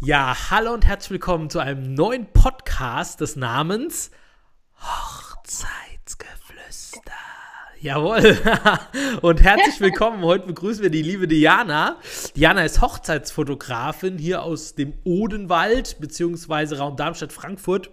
Ja, hallo und herzlich willkommen zu einem neuen Podcast des Namens Hochzeitsgeflüster. Jawohl. Und herzlich willkommen. Heute begrüßen wir die liebe Diana. Diana ist Hochzeitsfotografin hier aus dem Odenwald, beziehungsweise Raum Darmstadt-Frankfurt,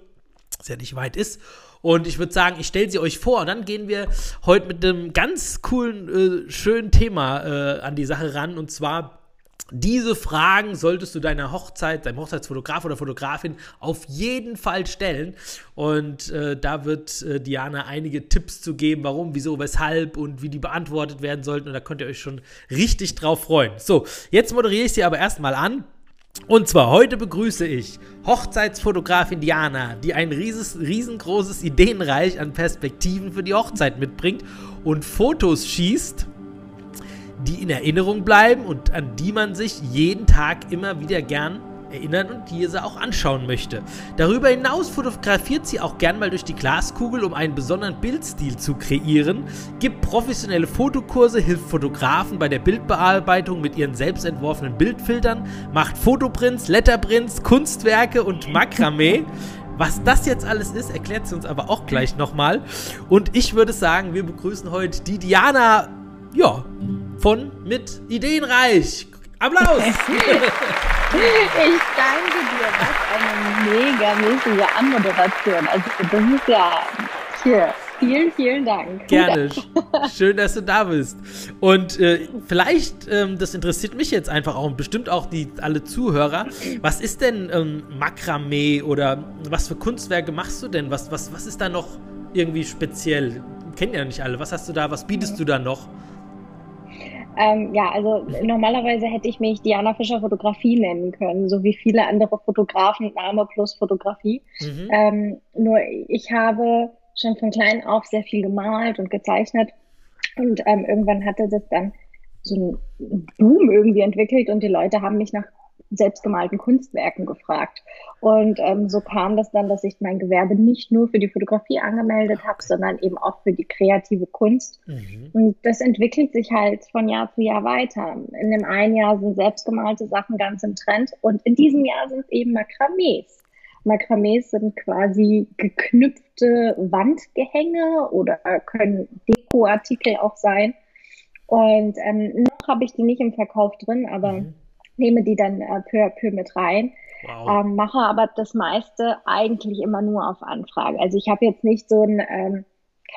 was ja nicht weit ist. Und ich würde sagen, ich stelle sie euch vor. Und dann gehen wir heute mit einem ganz coolen, äh, schönen Thema äh, an die Sache ran. Und zwar diese Fragen solltest du deiner Hochzeit, deinem Hochzeitsfotograf oder Fotografin auf jeden Fall stellen. Und äh, da wird äh, Diana einige Tipps zu geben, warum, wieso, weshalb und wie die beantwortet werden sollten. Und da könnt ihr euch schon richtig drauf freuen. So, jetzt moderiere ich sie aber erstmal an. Und zwar heute begrüße ich Hochzeitsfotografin Diana, die ein rieses, riesengroßes Ideenreich an Perspektiven für die Hochzeit mitbringt und Fotos schießt die in Erinnerung bleiben und an die man sich jeden Tag immer wieder gern erinnern und diese auch anschauen möchte. Darüber hinaus fotografiert sie auch gern mal durch die Glaskugel, um einen besonderen Bildstil zu kreieren, gibt professionelle Fotokurse, hilft Fotografen bei der Bildbearbeitung mit ihren selbst entworfenen Bildfiltern, macht Fotoprints, Letterprints, Kunstwerke und Makramee. Was das jetzt alles ist, erklärt sie uns aber auch gleich nochmal. Und ich würde sagen, wir begrüßen heute die Diana, ja, von mit Ideenreich. Applaus! Ich danke dir, was eine megamäßige Anmoderation. Also das ist ja hier. Vielen, vielen Dank. Gerne. Schön, dass du da bist. Und äh, vielleicht, ähm, das interessiert mich jetzt einfach auch und bestimmt auch die alle Zuhörer. Was ist denn ähm, Makramee oder was für Kunstwerke machst du denn? Was, was, was ist da noch irgendwie speziell? Kennen ja nicht alle. Was hast du da? Was bietest du da noch? Ähm, ja, also normalerweise hätte ich mich Diana Fischer Fotografie nennen können, so wie viele andere Fotografen, Name plus Fotografie. Mhm. Ähm, nur ich habe schon von klein auf sehr viel gemalt und gezeichnet und ähm, irgendwann hatte das dann so ein Boom irgendwie entwickelt und die Leute haben mich nach selbstgemalten Kunstwerken gefragt. Und ähm, so kam das dann, dass ich mein Gewerbe nicht nur für die Fotografie angemeldet habe, sondern eben auch für die kreative Kunst. Mhm. Und das entwickelt sich halt von Jahr zu Jahr weiter. In dem einen Jahr sind selbstgemalte Sachen ganz im Trend und in diesem Jahr sind es eben Makramees. Makramees sind quasi geknüpfte Wandgehänge oder können Dekoartikel auch sein. Und ähm, noch habe ich die nicht im Verkauf drin, aber mhm nehme die dann äh, peu à peu mit rein. Wow. Ähm, mache aber das meiste eigentlich immer nur auf Anfrage. Also ich habe jetzt nicht so ein, ähm,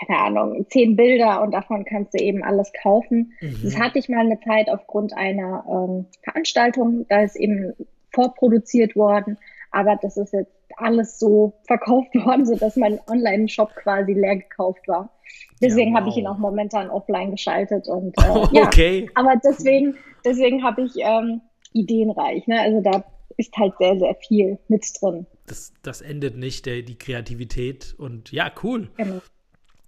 keine Ahnung, zehn Bilder und davon kannst du eben alles kaufen. Mhm. Das hatte ich mal eine Zeit aufgrund einer ähm, Veranstaltung, da ist eben vorproduziert worden, aber das ist jetzt alles so verkauft worden, so dass mein Online-Shop quasi leer gekauft war. Deswegen ja, wow. habe ich ihn auch momentan offline geschaltet und äh, okay. ja, aber deswegen, deswegen habe ich ähm, ideenreich. Ne? Also da ist halt sehr, sehr viel mit drin. Das, das endet nicht, der, die Kreativität. Und ja, cool. Genau.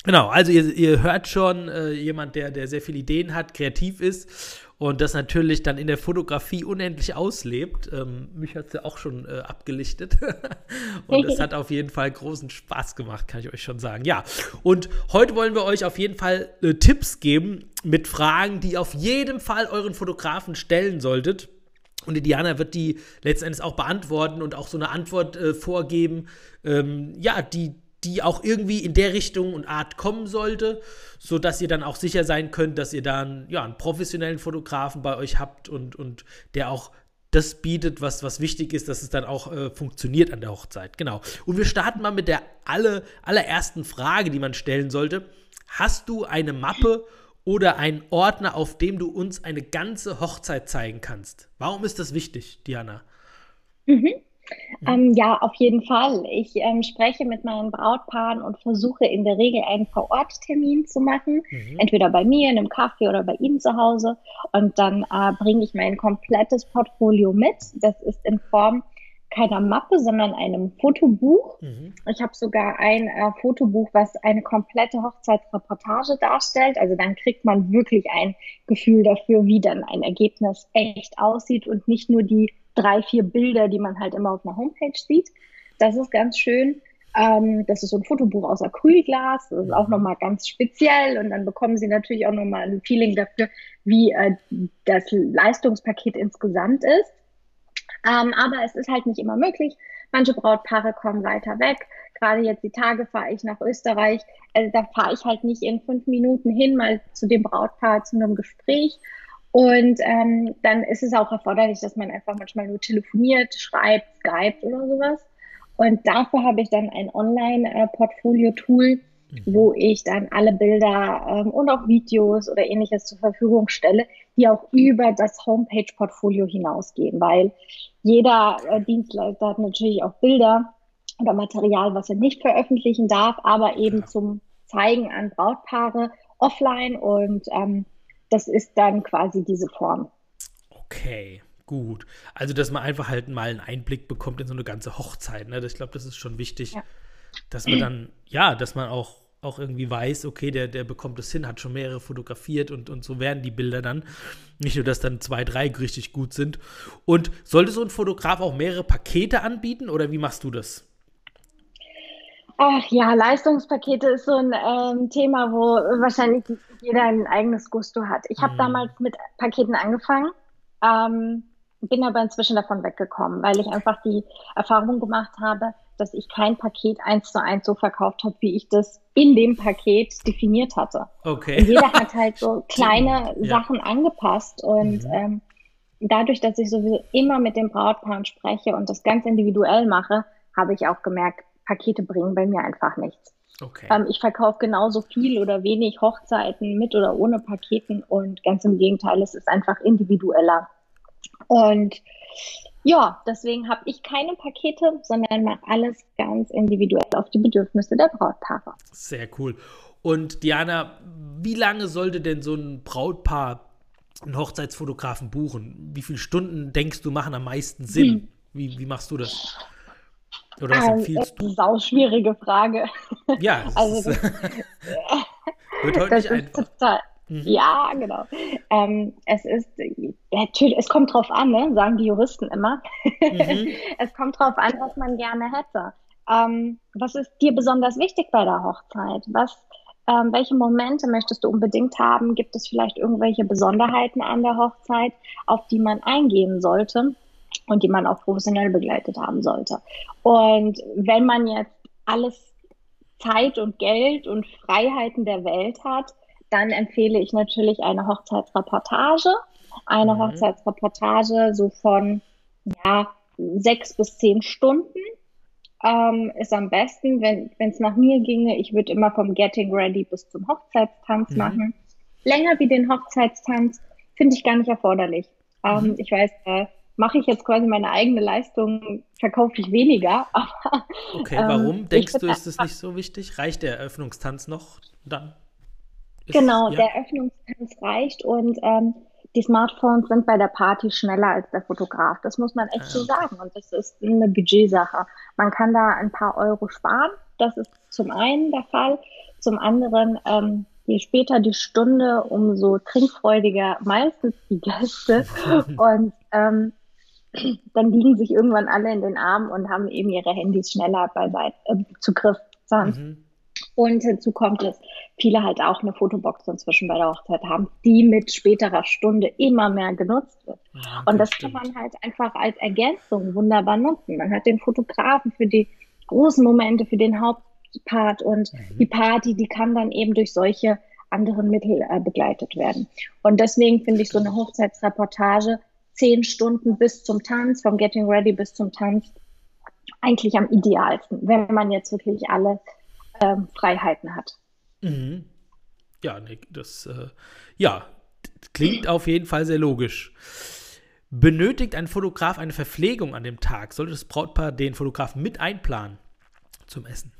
Genau, also ihr, ihr hört schon, äh, jemand, der, der sehr viele Ideen hat, kreativ ist und das natürlich dann in der Fotografie unendlich auslebt. Ähm, mich hat es ja auch schon äh, abgelichtet. und es hat auf jeden Fall großen Spaß gemacht, kann ich euch schon sagen. Ja, und heute wollen wir euch auf jeden Fall äh, Tipps geben mit Fragen, die ihr auf jeden Fall euren Fotografen stellen solltet. Und die Diana wird die letztendlich auch beantworten und auch so eine Antwort äh, vorgeben, ähm, ja, die, die auch irgendwie in der Richtung und Art kommen sollte, sodass ihr dann auch sicher sein könnt, dass ihr dann ja, einen professionellen Fotografen bei euch habt und, und der auch das bietet, was, was wichtig ist, dass es dann auch äh, funktioniert an der Hochzeit. Genau. Und wir starten mal mit der alle, allerersten Frage, die man stellen sollte. Hast du eine Mappe oder einen Ordner, auf dem du uns eine ganze Hochzeit zeigen kannst. Warum ist das wichtig, Diana? Mhm. Mhm. Ähm, ja, auf jeden Fall. Ich ähm, spreche mit meinen Brautpaaren und versuche in der Regel einen Vor-Ort-Termin zu machen. Mhm. Entweder bei mir in einem Café oder bei ihnen zu Hause. Und dann äh, bringe ich mein komplettes Portfolio mit. Das ist in Form keiner Mappe, sondern einem Fotobuch. Mhm. Ich habe sogar ein äh, Fotobuch, was eine komplette Hochzeitsreportage darstellt. Also dann kriegt man wirklich ein Gefühl dafür, wie dann ein Ergebnis echt aussieht und nicht nur die drei, vier Bilder, die man halt immer auf einer Homepage sieht. Das ist ganz schön. Ähm, das ist so ein Fotobuch aus Acrylglas. Das ist auch mhm. nochmal ganz speziell. Und dann bekommen Sie natürlich auch nochmal ein Feeling dafür, wie äh, das Leistungspaket insgesamt ist. Ähm, aber es ist halt nicht immer möglich. Manche Brautpaare kommen weiter weg. Gerade jetzt die Tage fahre ich nach Österreich. Also da fahre ich halt nicht in fünf Minuten hin, mal zu dem Brautpaar zu einem Gespräch. Und ähm, dann ist es auch erforderlich, dass man einfach manchmal nur telefoniert, schreibt, skypt oder sowas. Und dafür habe ich dann ein Online-Portfolio-Tool, mhm. Wo ich dann alle Bilder ähm, und auch Videos oder ähnliches zur Verfügung stelle, die auch über das Homepage-Portfolio hinausgehen, weil jeder äh, Dienstleister hat natürlich auch Bilder oder Material, was er nicht veröffentlichen darf, aber eben ja. zum Zeigen an Brautpaare offline und ähm, das ist dann quasi diese Form. Okay, gut. Also, dass man einfach halt mal einen Einblick bekommt in so eine ganze Hochzeit. Ne? Ich glaube, das ist schon wichtig, ja. Dass man dann, ja, dass man auch, auch irgendwie weiß, okay, der, der bekommt es hin, hat schon mehrere fotografiert und, und so werden die Bilder dann. Nicht nur, dass dann zwei, drei richtig gut sind. Und sollte so ein Fotograf auch mehrere Pakete anbieten oder wie machst du das? Ach ja, Leistungspakete ist so ein ähm, Thema, wo wahrscheinlich jeder ein eigenes Gusto hat. Ich habe mhm. damals mit Paketen angefangen, ähm, bin aber inzwischen davon weggekommen, weil ich einfach die Erfahrung gemacht habe, dass ich kein Paket eins zu eins so verkauft habe, wie ich das in dem Paket definiert hatte. Okay. Und jeder hat halt so kleine ja. Sachen angepasst und mhm. ähm, dadurch, dass ich sowieso immer mit dem Brautpaar spreche und das ganz individuell mache, habe ich auch gemerkt, Pakete bringen bei mir einfach nichts. Okay. Ähm, ich verkaufe genauso viel oder wenig Hochzeiten mit oder ohne Paketen und ganz im Gegenteil, es ist einfach individueller. Und ja, deswegen habe ich keine Pakete, sondern mache alles ganz individuell auf die Bedürfnisse der Brautpaare. Sehr cool. Und Diana, wie lange sollte denn so ein Brautpaar einen Hochzeitsfotografen buchen? Wie viele Stunden denkst du machen am meisten Sinn? Hm. Wie, wie machst du das? Oder was empfiehlst du? Sau schwierige Frage. Ja, also das, wird heute nicht einfach. Total. Ja, genau. Ähm, es ist natürlich, es kommt drauf an, ne? sagen die Juristen immer. Mhm. es kommt drauf an, was man gerne hätte. Ähm, was ist dir besonders wichtig bei der Hochzeit? Was, ähm, welche Momente möchtest du unbedingt haben? Gibt es vielleicht irgendwelche Besonderheiten an der Hochzeit, auf die man eingehen sollte? und die man auch professionell begleitet haben sollte. Und wenn man jetzt alles Zeit und Geld und Freiheiten der Welt hat, dann empfehle ich natürlich eine Hochzeitsreportage. Eine mhm. Hochzeitsreportage so von ja, sechs bis zehn Stunden ähm, ist am besten, wenn es nach mir ginge. Ich würde immer vom Getting Ready bis zum Hochzeitstanz mhm. machen. Länger wie den Hochzeitstanz finde ich gar nicht erforderlich. Ähm, mhm. Ich weiß, äh, mache ich jetzt quasi meine eigene Leistung, verkaufe ich weniger. Aber, okay, warum ähm, denkst du, ist es nicht so wichtig? Reicht der Eröffnungstanz noch dann? Ist, genau, ja? der Eröffnungstanz reicht und ähm, die Smartphones sind bei der Party schneller als der Fotograf. Das muss man echt ah, so sagen. Und das ist eine Budgetsache. Man kann da ein paar Euro sparen. Das ist zum einen der Fall. Zum anderen, ähm, je später die Stunde, umso trinkfreudiger meistens die Gäste. und ähm, dann liegen sich irgendwann alle in den Armen und haben eben ihre Handys schneller bei äh, Zugriff Mhm. Und hinzu kommt es, viele halt auch eine Fotobox inzwischen bei der Hochzeit haben, die mit späterer Stunde immer mehr genutzt wird. Ja, und das stimmt. kann man halt einfach als Ergänzung wunderbar nutzen. Man hat den Fotografen für die großen Momente, für den Hauptpart und mhm. die Party, die kann dann eben durch solche anderen Mittel äh, begleitet werden. Und deswegen finde ich so eine Hochzeitsreportage zehn Stunden bis zum Tanz, vom Getting Ready bis zum Tanz, eigentlich am idealsten, wenn man jetzt wirklich alle ähm, Freiheiten hat. Mhm. Ja, das äh, ja, klingt auf jeden Fall sehr logisch. Benötigt ein Fotograf eine Verpflegung an dem Tag? Sollte das Brautpaar den Fotografen mit einplanen zum Essen?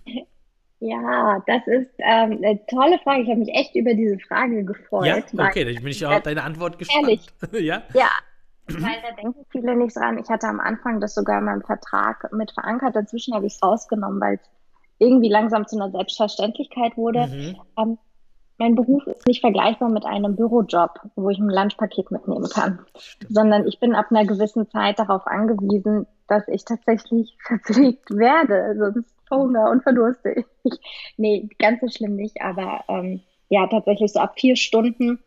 Ja, das ist ähm, eine tolle Frage. Ich habe mich echt über diese Frage gefreut. Ja, okay, dann bin ich auch deine Antwort gespannt. Ehrlich? ja? ja. Weil da denken viele nicht dran. Ich hatte am Anfang das sogar in meinem Vertrag mit verankert. Dazwischen habe ich es rausgenommen, weil es irgendwie langsam zu einer Selbstverständlichkeit wurde. Mhm. Ähm, mein Beruf ist nicht vergleichbar mit einem Bürojob, wo ich ein Lunchpaket mitnehmen kann, Stimmt. sondern ich bin ab einer gewissen Zeit darauf angewiesen, dass ich tatsächlich verpflegt werde, sonst verhungere und verdurste ich. Nee, ganz so schlimm nicht, aber ähm, ja, tatsächlich so ab vier Stunden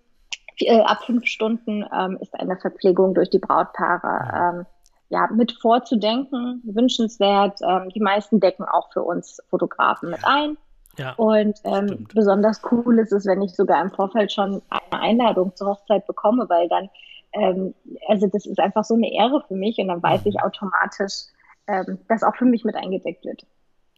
äh, ab fünf Stunden ähm, ist eine Verpflegung durch die Brautpaare ähm, ja, mit vorzudenken, wünschenswert. Ähm, die meisten decken auch für uns Fotografen mit ein. Ja, und ähm, besonders cool ist es, wenn ich sogar im Vorfeld schon eine Einladung zur Hochzeit bekomme, weil dann, ähm, also das ist einfach so eine Ehre für mich und dann weiß ich mhm. automatisch, ähm, dass auch für mich mit eingedeckt wird.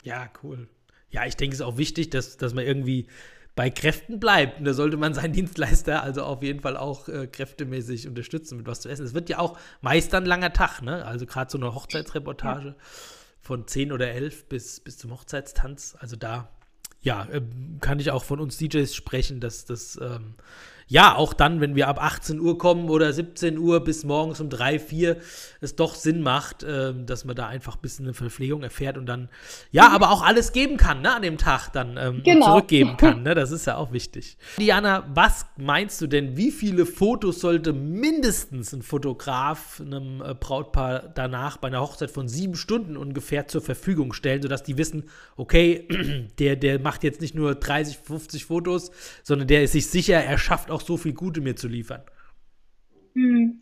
Ja, cool. Ja, ich denke, es ist auch wichtig, dass, dass man irgendwie bei Kräften bleibt. Und da sollte man seinen Dienstleister also auf jeden Fall auch äh, kräftemäßig unterstützen mit was zu essen. Es wird ja auch meist ein langer Tag, ne? Also gerade so eine Hochzeitsreportage ja. von 10 oder 11 bis, bis zum Hochzeitstanz. Also da, ja, äh, kann ich auch von uns DJs sprechen, dass das ähm, ja, auch dann, wenn wir ab 18 Uhr kommen oder 17 Uhr bis morgens um 3, 4, es doch Sinn macht, äh, dass man da einfach ein bisschen eine Verpflegung erfährt und dann, ja, aber auch alles geben kann, ne, an dem Tag dann ähm, genau. zurückgeben kann, ne, das ist ja auch wichtig. Diana, was meinst du denn, wie viele Fotos sollte mindestens ein Fotograf einem äh, Brautpaar danach bei einer Hochzeit von sieben Stunden ungefähr zur Verfügung stellen, sodass die wissen, okay, der, der macht jetzt nicht nur 30, 50 Fotos, sondern der ist sich sicher, er schafft auch auch so viel Gute mir zu liefern? Hm.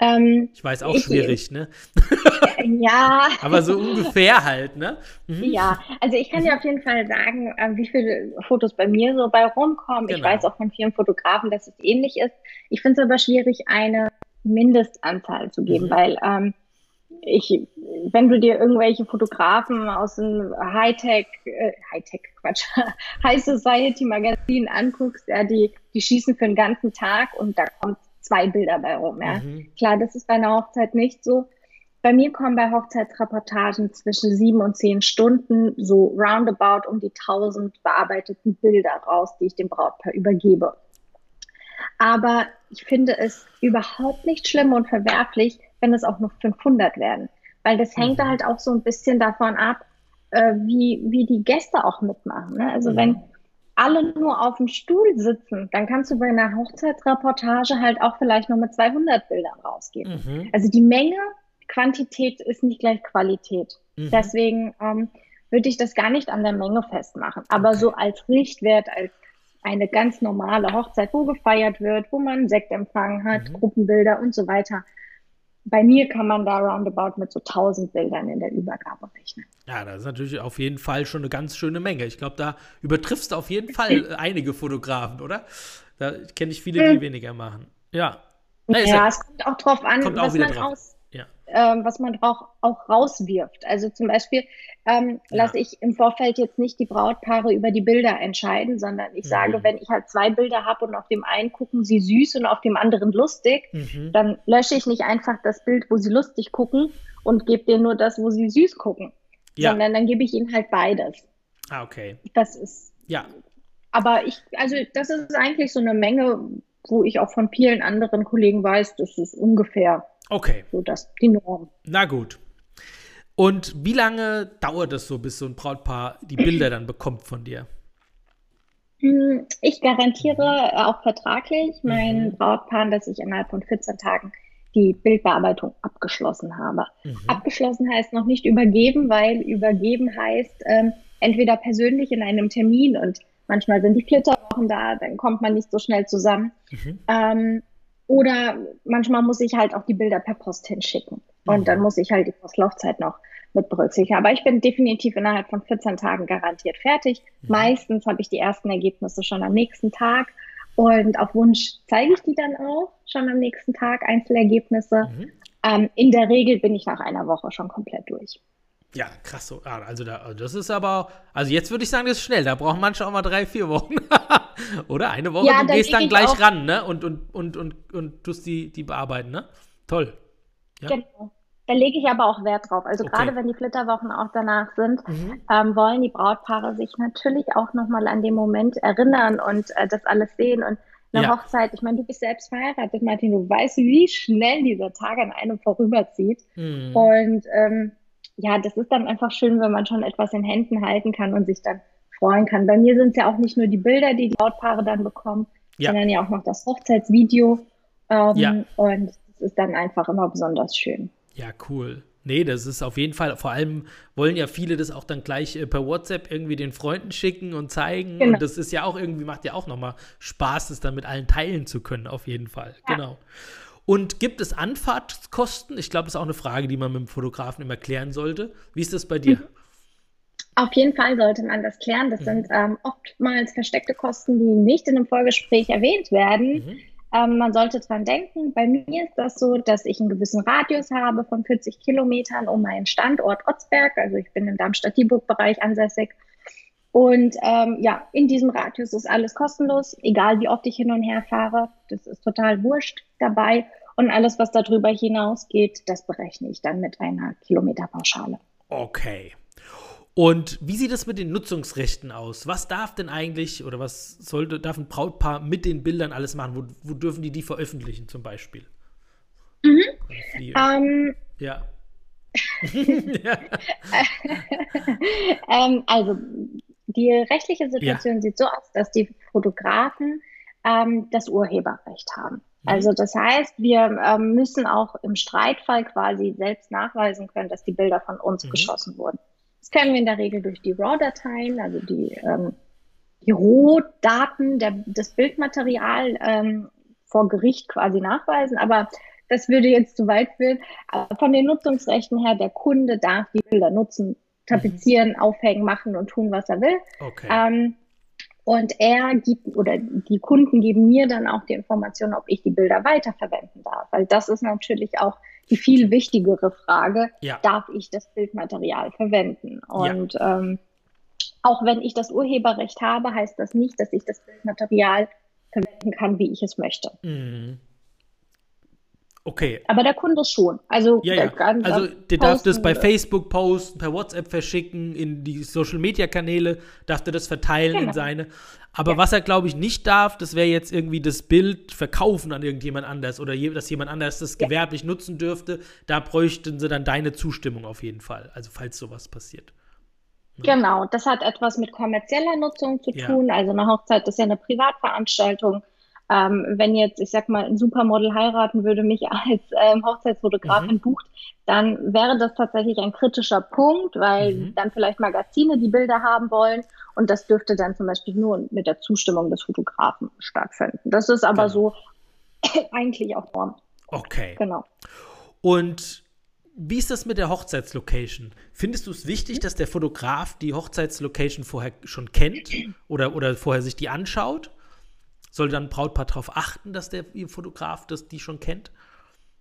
Ähm, ich weiß auch ich, schwierig, ne? Ja. Aber so ungefähr halt, ne? Mhm. Ja, also ich kann dir auf jeden Fall sagen, äh, wie viele Fotos bei mir so bei rumkommen. Genau. Ich weiß auch von vielen Fotografen, dass es ähnlich ist. Ich finde es aber schwierig, eine Mindestanzahl zu geben, mhm. weil ähm, ich, wenn du dir irgendwelche Fotografen aus dem Hightech, äh, Hightech Quatsch, High Society Magazin anguckst, ja, die, die schießen für den ganzen Tag und da kommt zwei Bilder bei rum, ja. Mhm. Klar, das ist bei einer Hochzeit nicht so. Bei mir kommen bei Hochzeitsreportagen zwischen sieben und zehn Stunden so roundabout um die tausend bearbeiteten Bilder raus, die ich dem Brautpaar übergebe. Aber ich finde es überhaupt nicht schlimm und verwerflich, wenn es auch noch 500 werden. Weil das hängt mhm. halt auch so ein bisschen davon ab, äh, wie, wie die Gäste auch mitmachen. Ne? Also mhm. wenn alle nur auf dem Stuhl sitzen, dann kannst du bei einer Hochzeitsreportage halt auch vielleicht nur mit 200 Bildern rausgehen. Mhm. Also die Menge, Quantität ist nicht gleich Qualität. Mhm. Deswegen ähm, würde ich das gar nicht an der Menge festmachen. Aber okay. so als Richtwert, als eine ganz normale Hochzeit, wo gefeiert wird, wo man Sektempfang hat, mhm. Gruppenbilder und so weiter, bei mir kann man da roundabout mit so 1000 Bildern in der Übergabe rechnen. Ja, das ist natürlich auf jeden Fall schon eine ganz schöne Menge. Ich glaube, da übertriffst du auf jeden Fall einige Fotografen, oder? Da kenne ich viele, die weniger machen. Ja. Na, ja, ja, es kommt auch drauf an, was man drauf. aus ähm, was man auch, auch rauswirft. Also zum Beispiel ähm, ja. lasse ich im Vorfeld jetzt nicht die Brautpaare über die Bilder entscheiden, sondern ich mhm. sage, wenn ich halt zwei Bilder habe und auf dem einen gucken sie süß und auf dem anderen lustig, mhm. dann lösche ich nicht einfach das Bild, wo sie lustig gucken und gebe denen nur das, wo sie süß gucken, ja. sondern dann gebe ich ihnen halt beides. Ah, okay. Das ist. Ja. Aber ich, also das ist eigentlich so eine Menge, wo ich auch von vielen anderen Kollegen weiß, das ist ungefähr Okay. So das die Norm. Na gut. Und wie lange dauert es so, bis so ein Brautpaar die Bilder dann bekommt von dir? Hm, ich garantiere auch vertraglich meinen mhm. Brautpaaren, dass ich innerhalb von 14 Tagen die Bildbearbeitung abgeschlossen habe. Mhm. Abgeschlossen heißt noch nicht übergeben, weil übergeben heißt ähm, entweder persönlich in einem Termin und manchmal sind die Flitterwochen da, dann kommt man nicht so schnell zusammen. Mhm. Ähm, oder manchmal muss ich halt auch die Bilder per Post hinschicken. Und mhm. dann muss ich halt die Postlaufzeit noch mit berücksichtigen. Aber ich bin definitiv innerhalb von 14 Tagen garantiert fertig. Mhm. Meistens habe ich die ersten Ergebnisse schon am nächsten Tag. Und auf Wunsch zeige ich die dann auch schon am nächsten Tag, Einzelergebnisse. Mhm. Ähm, in der Regel bin ich nach einer Woche schon komplett durch. Ja, krass. Ah, also, da, das ist aber, also jetzt würde ich sagen, das ist schnell. Da brauchen manche auch mal drei, vier Wochen. Oder eine Woche. Ja, du gehst dann gleich ran, ne? Und, und, und, und, und tust die, die bearbeiten, ne? Toll. Ja. Genau. Da lege ich aber auch Wert drauf. Also okay. gerade wenn die Flitterwochen auch danach sind, mhm. ähm, wollen die Brautpaare sich natürlich auch nochmal an den Moment erinnern und äh, das alles sehen. Und eine ja. Hochzeit, ich meine, du bist selbst verheiratet, Martin, du weißt, wie schnell dieser Tag an einem vorüberzieht. Mhm. Und ähm, ja, das ist dann einfach schön, wenn man schon etwas in Händen halten kann und sich dann freuen kann. Bei mir sind es ja auch nicht nur die Bilder, die die Brautpaare dann bekommen, ja. sondern ja auch noch das Hochzeitsvideo. Ähm, ja. Und es ist dann einfach immer besonders schön. Ja, cool. Nee, das ist auf jeden Fall, vor allem wollen ja viele das auch dann gleich äh, per WhatsApp irgendwie den Freunden schicken und zeigen. Genau. Und das ist ja auch irgendwie, macht ja auch nochmal Spaß, das dann mit allen teilen zu können, auf jeden Fall. Ja. Genau. Und gibt es Anfahrtskosten? Ich glaube, das ist auch eine Frage, die man mit dem Fotografen immer klären sollte. Wie ist das bei dir? Auf jeden Fall sollte man das klären. Das mhm. sind ähm, oftmals versteckte Kosten, die nicht in einem Vorgespräch erwähnt werden. Mhm. Ähm, man sollte dran denken. Bei mir ist das so, dass ich einen gewissen Radius habe von 40 Kilometern um meinen Standort Otzberg. Also ich bin im Darmstadt-Dieburg-Bereich ansässig. Und ähm, ja, in diesem Radius ist alles kostenlos, egal wie oft ich hin und her fahre. Das ist total wurscht dabei. Und alles, was darüber hinausgeht, das berechne ich dann mit einer Kilometerpauschale. Okay. Und wie sieht es mit den Nutzungsrechten aus? Was darf denn eigentlich oder was sollte, darf ein Brautpaar mit den Bildern alles machen? Wo, wo dürfen die die veröffentlichen zum Beispiel? Mhm. Die, ähm, ja. ähm, also die rechtliche Situation ja. sieht so aus, dass die Fotografen ähm, das Urheberrecht haben. Mhm. Also das heißt, wir ähm, müssen auch im Streitfall quasi selbst nachweisen können, dass die Bilder von uns mhm. geschossen wurden. Das können wir in der Regel durch die RAW-Dateien, also die, ähm, die Rohdaten der, des Bildmaterial ähm, vor Gericht quasi nachweisen. Aber das würde jetzt zu weit führen. Aber von den Nutzungsrechten her, der Kunde darf die Bilder nutzen, tapezieren, mhm. aufhängen, machen und tun, was er will. Okay. Ähm, und er gibt oder die Kunden geben mir dann auch die Information, ob ich die Bilder weiterverwenden darf. Weil das ist natürlich auch die viel wichtigere Frage, ja. darf ich das Bildmaterial verwenden? Und ja. ähm, auch wenn ich das Urheberrecht habe, heißt das nicht, dass ich das Bildmaterial verwenden kann, wie ich es möchte. Mhm. Okay. Aber der Kunde schon. Also, ja, ja. also der darf das bei Facebook posten, per WhatsApp verschicken, in die Social Media Kanäle, darf er das verteilen genau. in seine. Aber ja. was er, glaube ich, nicht darf, das wäre jetzt irgendwie das Bild verkaufen an irgendjemand anders oder je, dass jemand anders das gewerblich nutzen dürfte. Da bräuchten sie dann deine Zustimmung auf jeden Fall. Also, falls sowas passiert. Genau, das hat etwas mit kommerzieller Nutzung zu tun. Also, eine Hochzeit ist ja eine Privatveranstaltung. Ähm, wenn jetzt, ich sag mal, ein Supermodel heiraten würde, mich als ähm, Hochzeitsfotografin mhm. bucht, dann wäre das tatsächlich ein kritischer Punkt, weil mhm. dann vielleicht Magazine die Bilder haben wollen und das dürfte dann zum Beispiel nur mit der Zustimmung des Fotografen stattfinden. Das ist aber genau. so eigentlich auch Norm. Okay. Genau. Und wie ist das mit der Hochzeitslocation? Findest du es wichtig, dass der Fotograf die Hochzeitslocation vorher schon kennt oder, oder vorher sich die anschaut? Soll dann ein Brautpaar darauf achten, dass der Fotograf das, die schon kennt?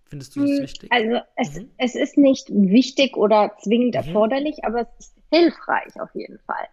Findest du das hm, wichtig? Also es, mhm. es ist nicht wichtig oder zwingend mhm. erforderlich, aber es ist hilfreich auf jeden Fall.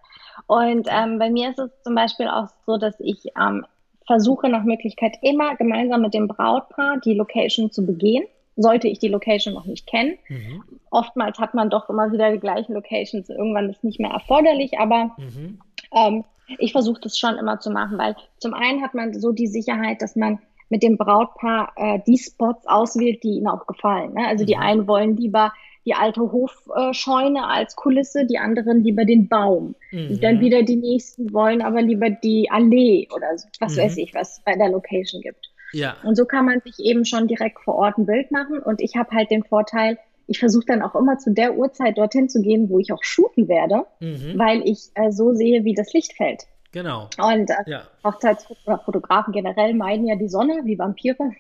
Und ähm, bei mir ist es zum Beispiel auch so, dass ich ähm, versuche nach Möglichkeit immer gemeinsam mit dem Brautpaar die Location zu begehen. Sollte ich die Location noch nicht kennen. Mhm. Oftmals hat man doch immer wieder die gleichen Locations. Irgendwann ist nicht mehr erforderlich, aber mhm. ähm, ich versuche das schon immer zu machen, weil zum einen hat man so die Sicherheit, dass man mit dem Brautpaar äh, die Spots auswählt, die ihnen auch gefallen. Ne? Also die mhm. einen wollen lieber die alte Hofscheune als Kulisse, die anderen lieber den Baum. Mhm. Dann wieder die nächsten wollen aber lieber die Allee oder was mhm. weiß ich, was bei der Location gibt. Ja. Und so kann man sich eben schon direkt vor Ort ein Bild machen. Und ich habe halt den Vorteil, ich versuche dann auch immer zu der Uhrzeit dorthin zu gehen, wo ich auch shooten werde, mhm. weil ich äh, so sehe, wie das Licht fällt. Genau. Und äh, ja. Hochzeitsfotografen generell meiden ja die Sonne wie Vampire.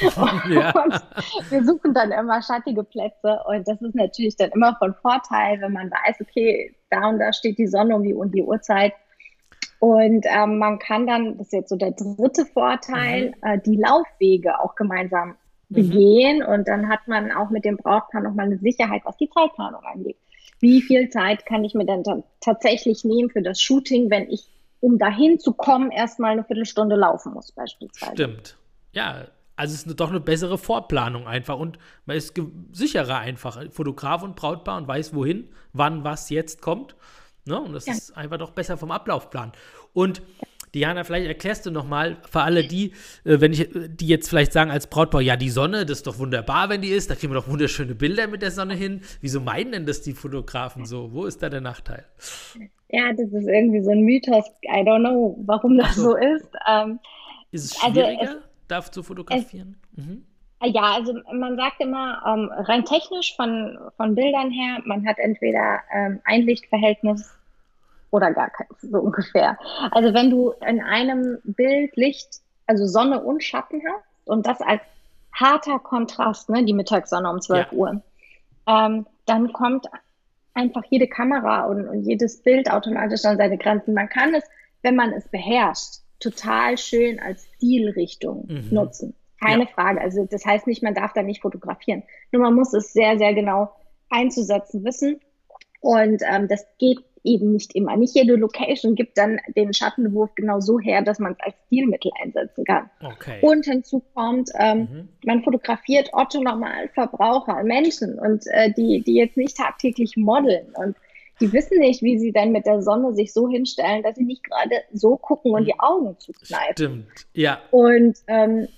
ja. und wir suchen dann immer schattige Plätze. Und das ist natürlich dann immer von Vorteil, wenn man weiß, okay, da und da steht die Sonne um die, um die Uhrzeit. Und ähm, man kann dann, das ist jetzt so der dritte Vorteil, mhm. äh, die Laufwege auch gemeinsam. Begehen mhm. und dann hat man auch mit dem Brautpaar nochmal eine Sicherheit, was die Zeitplanung angeht. Wie viel Zeit kann ich mir denn dann tatsächlich nehmen für das Shooting, wenn ich, um dahin zu kommen, erstmal eine Viertelstunde laufen muss, beispielsweise? Stimmt. Ja, also es ist doch eine bessere Vorplanung einfach und man ist sicherer einfach. Fotograf und Brautpaar und weiß wohin, wann was jetzt kommt. Ne? Und das ja. ist einfach doch besser vom Ablaufplan. Und Diana, vielleicht erklärst du noch mal für alle die, äh, wenn ich, die jetzt vielleicht sagen als Brautpaar, ja, die Sonne, das ist doch wunderbar, wenn die ist, da kriegen wir doch wunderschöne Bilder mit der Sonne hin. Wieso meinen denn das die Fotografen so? Wo ist da der Nachteil? Ja, das ist irgendwie so ein Mythos. I don't know, warum das so. so, ist. Ähm, ist es schwieriger, also es, darf zu fotografieren? Es, mhm. Ja, also man sagt immer, ähm, rein technisch von, von Bildern her, man hat entweder ähm, ein Lichtverhältnis oder gar keins, so ungefähr. Also wenn du in einem Bild Licht, also Sonne und Schatten hast und das als harter Kontrast, ne, die Mittagssonne um 12 ja. Uhr. Ähm, dann kommt einfach jede Kamera und, und jedes Bild automatisch an seine Grenzen. Man kann es, wenn man es beherrscht, total schön als Stilrichtung mhm. nutzen. Keine ja. Frage. Also das heißt nicht, man darf da nicht fotografieren. Nur man muss es sehr, sehr genau einzusetzen wissen. Und ähm, das geht eben nicht immer. Nicht jede Location gibt dann den Schattenwurf genau so her, dass man es als Stilmittel einsetzen kann. Okay. Und hinzu kommt, ähm, mhm. man fotografiert Otto Normalverbraucher, Menschen und äh, die, die jetzt nicht tagtäglich modeln und die wissen nicht, wie sie dann mit der Sonne sich so hinstellen, dass sie nicht gerade so gucken und die Augen zukneifen. Stimmt, ja. Und ähm,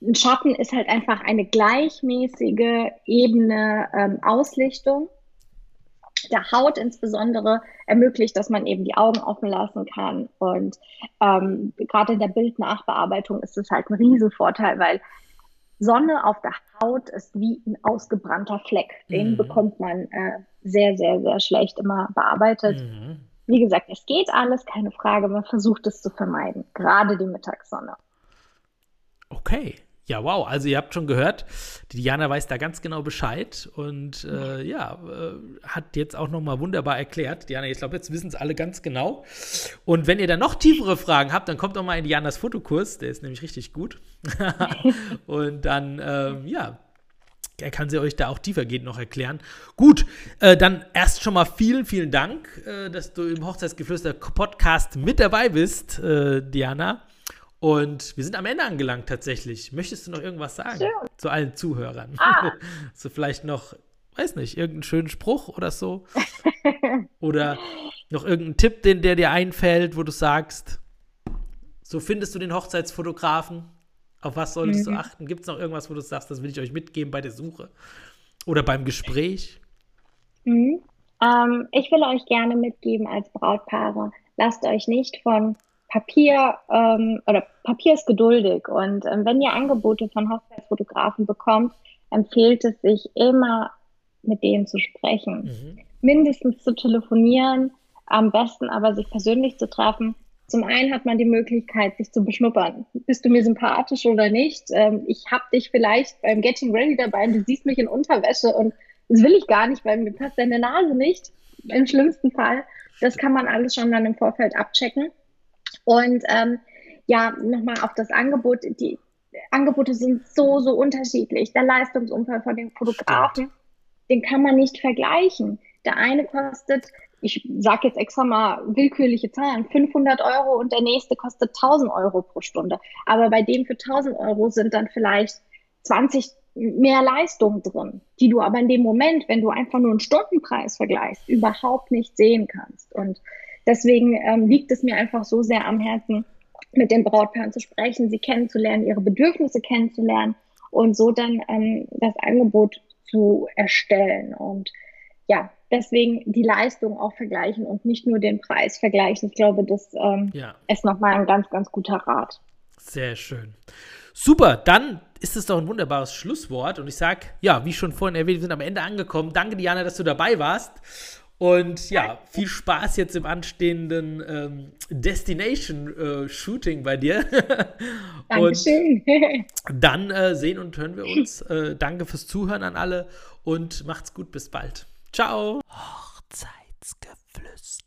ein Schatten ist halt einfach eine gleichmäßige, ebene ähm, Auslichtung der Haut insbesondere ermöglicht, dass man eben die Augen offen lassen kann. Und ähm, gerade in der Bildnachbearbeitung ist es halt ein Riesenvorteil, weil Sonne auf der Haut ist wie ein ausgebrannter Fleck. Den mhm. bekommt man äh, sehr, sehr, sehr schlecht immer bearbeitet. Mhm. Wie gesagt, es geht alles, keine Frage. Man versucht es zu vermeiden, gerade die Mittagssonne. Okay, ja, wow. Also ihr habt schon gehört, die Diana weiß da ganz genau Bescheid und äh, ja, äh, hat jetzt auch noch mal wunderbar erklärt. Diana, ich glaube, jetzt wissen es alle ganz genau. Und wenn ihr dann noch tiefere Fragen habt, dann kommt doch mal in Dianas Fotokurs. Der ist nämlich richtig gut. und dann, ähm, ja, er kann sie euch da auch tiefergehend noch erklären. Gut, äh, dann erst schon mal vielen, vielen Dank, äh, dass du im Hochzeitsgeflüster Podcast mit dabei bist, äh, Diana. Und wir sind am Ende angelangt tatsächlich. Möchtest du noch irgendwas sagen Schön. zu allen Zuhörern? Ah. so vielleicht noch, weiß nicht, irgendeinen schönen Spruch oder so? oder noch irgendeinen Tipp, den der dir einfällt, wo du sagst, so findest du den Hochzeitsfotografen? Auf was solltest mhm. du achten? Gibt es noch irgendwas, wo du sagst, das will ich euch mitgeben bei der Suche? Oder beim Gespräch? Mhm. Ähm, ich will euch gerne mitgeben als Brautpaare, lasst euch nicht von Papier ähm, oder Papier ist geduldig und ähm, wenn ihr Angebote von Hochzeitsfotografen bekommt, empfiehlt es sich immer mit denen zu sprechen, mhm. mindestens zu telefonieren, am besten aber sich persönlich zu treffen. Zum einen hat man die Möglichkeit, sich zu beschnuppern. Bist du mir sympathisch oder nicht? Ähm, ich habe dich vielleicht beim Getting Ready dabei und du siehst mich in Unterwäsche und das will ich gar nicht, weil mir passt deine Nase nicht. Im schlimmsten Fall. Das kann man alles schon dann im Vorfeld abchecken. Und ähm, ja, nochmal auf das Angebot. Die Angebote sind so, so unterschiedlich. Der Leistungsumfang von den Fotografen, den kann man nicht vergleichen. Der eine kostet, ich sage jetzt extra mal willkürliche Zahlen, 500 Euro und der nächste kostet 1000 Euro pro Stunde. Aber bei dem für 1000 Euro sind dann vielleicht 20 mehr Leistung drin, die du aber in dem Moment, wenn du einfach nur einen Stundenpreis vergleichst, überhaupt nicht sehen kannst. Und Deswegen ähm, liegt es mir einfach so sehr am Herzen, mit den Brautpaaren zu sprechen, sie kennenzulernen, ihre Bedürfnisse kennenzulernen und so dann ähm, das Angebot zu erstellen. Und ja, deswegen die Leistung auch vergleichen und nicht nur den Preis vergleichen. Ich glaube, das ähm, ja. ist nochmal ein ganz, ganz guter Rat. Sehr schön. Super, dann ist es doch ein wunderbares Schlusswort. Und ich sage, ja, wie schon vorhin erwähnt, wir sind am Ende angekommen. Danke, Diana, dass du dabei warst. Und ja, viel Spaß jetzt im anstehenden ähm, Destination-Shooting äh, bei dir. Dankeschön. und dann äh, sehen und hören wir uns. Äh, danke fürs Zuhören an alle und macht's gut, bis bald. Ciao. Hochzeitsgeflüster.